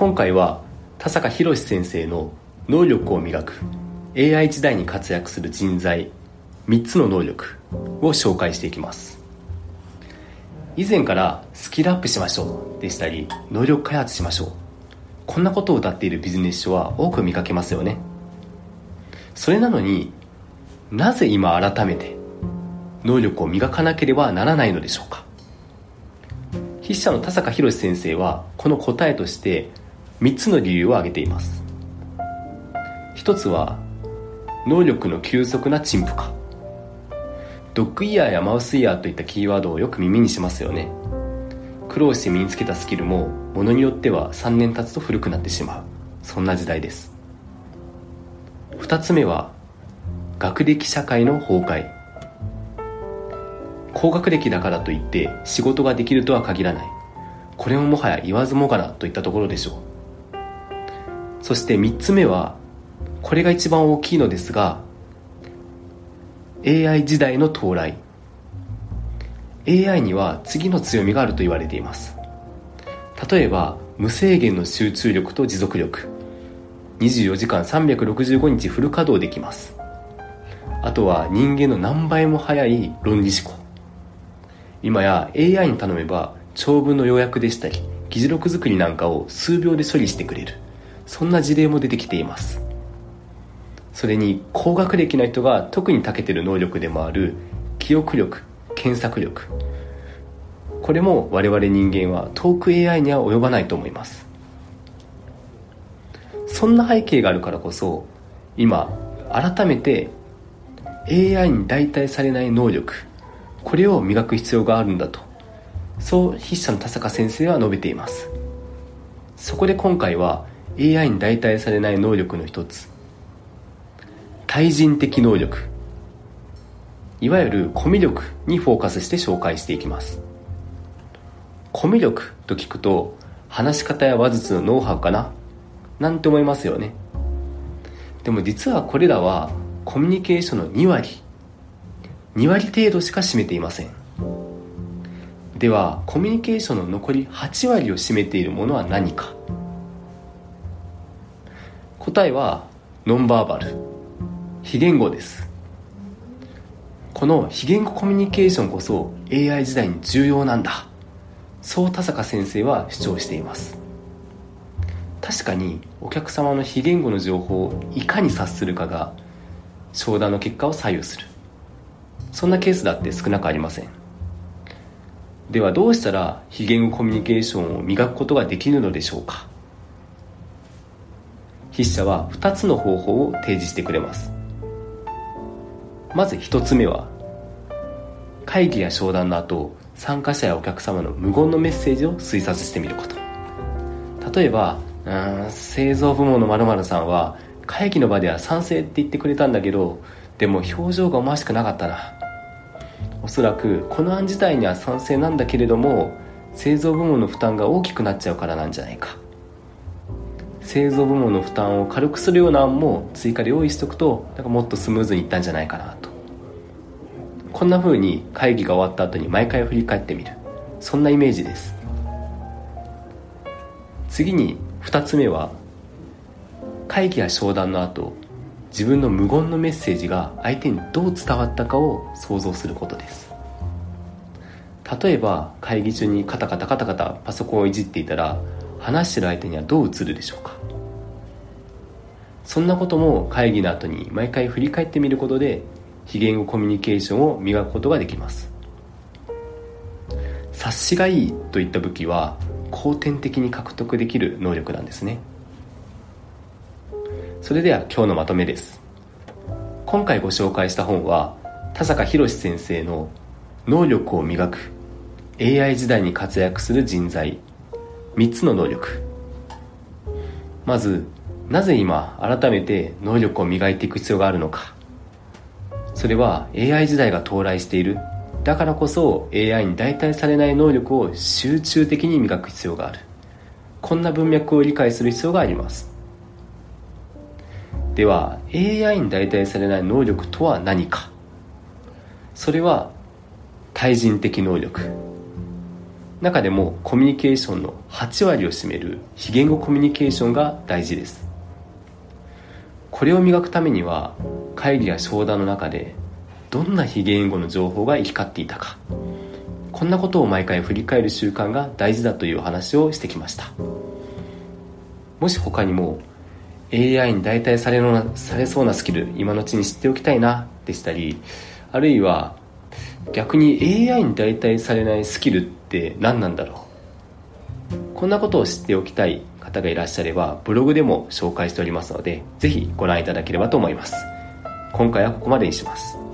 今回は田坂宏先生の能力を磨く AI 時代に活躍する人材3つの能力を紹介していきます。以前からスキルアップしましょうでしたり能力開発しましょう。こんなことを謳っているビジネス書は多く見かけますよね。それなのになぜ今改めて能力を磨かなければならないのでしょうか。筆者の田坂宏先生はこの答えとして3つの理由を挙げています。一つは能力の急速な陳腐化。ドッグイヤーやマウスイヤーといったキーワードをよく耳にしますよね。苦労して身につけたスキルもものによっては3年経つと古くなってしまう。そんな時代です。2つ目は学歴社会の崩壊。高学歴だからといって仕事ができるとは限らない。これももはや言わずもがなといったところでしょう。そして3つ目はこれが一番大きいのですが AI 時代の到来。AI には次の強みがあると言われています。例えば無制限の集中力と持続力。24時間365日フル稼働できます。あとは人間の何倍も早い論理思考。今や AI に頼めば長文の要約でしたり議事録作りなんかを数秒で処理してくれる。そんな事例も出てきています。それに高学歴な人が特に長けてる能力でもある記憶力検索力。これも我々人間は遠く AI には及ばないと思います。そんな背景があるからこそ今改めて AI に代替されない能力これを磨く必要があるんだとそう筆者の田坂先生は述べています。そこで今回は AI に代替されない能力の一つ。対人的能力。いわゆるコミュ力にフォーカスして紹介していきます。コミュ力と聞くと話し方や話術のノウハウかな？なんて思いますよね。でも実はこれらはコミュニケーションの2割。2割程度しか占めていません。ではコミュニケーションの残り8割を占めているものは何か？答えはノンバーバル非言語です。この非言語コミュニケーションこそ AI 時代に重要なんだ。そう田坂先生は主張しています。確かにお客様の非言語の情報をいかに察するかが商談の結果を左右する。そんなケースだって少なくありません。ではどうしたら非言語コミュニケーションを磨くことができるのでしょうか？筆者は2つの方法を提示してくれます。まず一つ目は会議や商談の後参加者やお客様の無言のメッセージを推察してみること。例えばうん製造部門の〇〇さんは会議の場では賛成って言ってくれたんだけどでも表情が思わしくなかったな。おそらくこの案自体には賛成なんだけれども製造部門の負担が大きくなっちゃうからなんじゃないか。製造部門の負担を軽くするような案も追加で用意しておくとなんかもっとスムーズにいったんじゃないかなと。こんな風に会議が終わった後に毎回振り返ってみる。そんなイメージです。次に2つ目は会議や商談の後自分の無言のメッセージが相手にどう伝わったかを想像することです。例えば会議中にカタカタカタカタパソコンをいじっていたら話してる相手にはどう映るでしょうか。そんなことも会議の後に毎回振り返ってみることで非言語コミュニケーションを磨くことができます。察しがいいといった武器は後天的に獲得できる能力なんですね。それでは今日のまとめです。今回ご紹介した本は田坂宏先生の「能力を磨く AI 時代に活躍する人材。3つの能力。まずなぜ今改めて能力を磨いていく必要があるのか。それは AI 時代が到来している。だからこそ AI に代替されない能力を集中的に磨く必要がある。こんな文脈を理解する必要があります。では AI に代替されない能力とは何か。それは対人的能力。中でもコミュニケーションの8割を占める非言語コミュニケーションが大事です。これを磨くためには会議や商談の中でどんな非言語の情報が行き交っていたか。こんなことを毎回振り返る習慣が大事だという話をしてきました。もし他にも AI に代替されのされそうなスキル今のうちに知っておきたいなでしたりあるいは逆に AI に代替されないスキルって何なんだろう。こんなことを知っておきたい。方がいらっしゃればブログでも紹介しておりますのでぜひご覧いただければと思います。今回はここまでにします。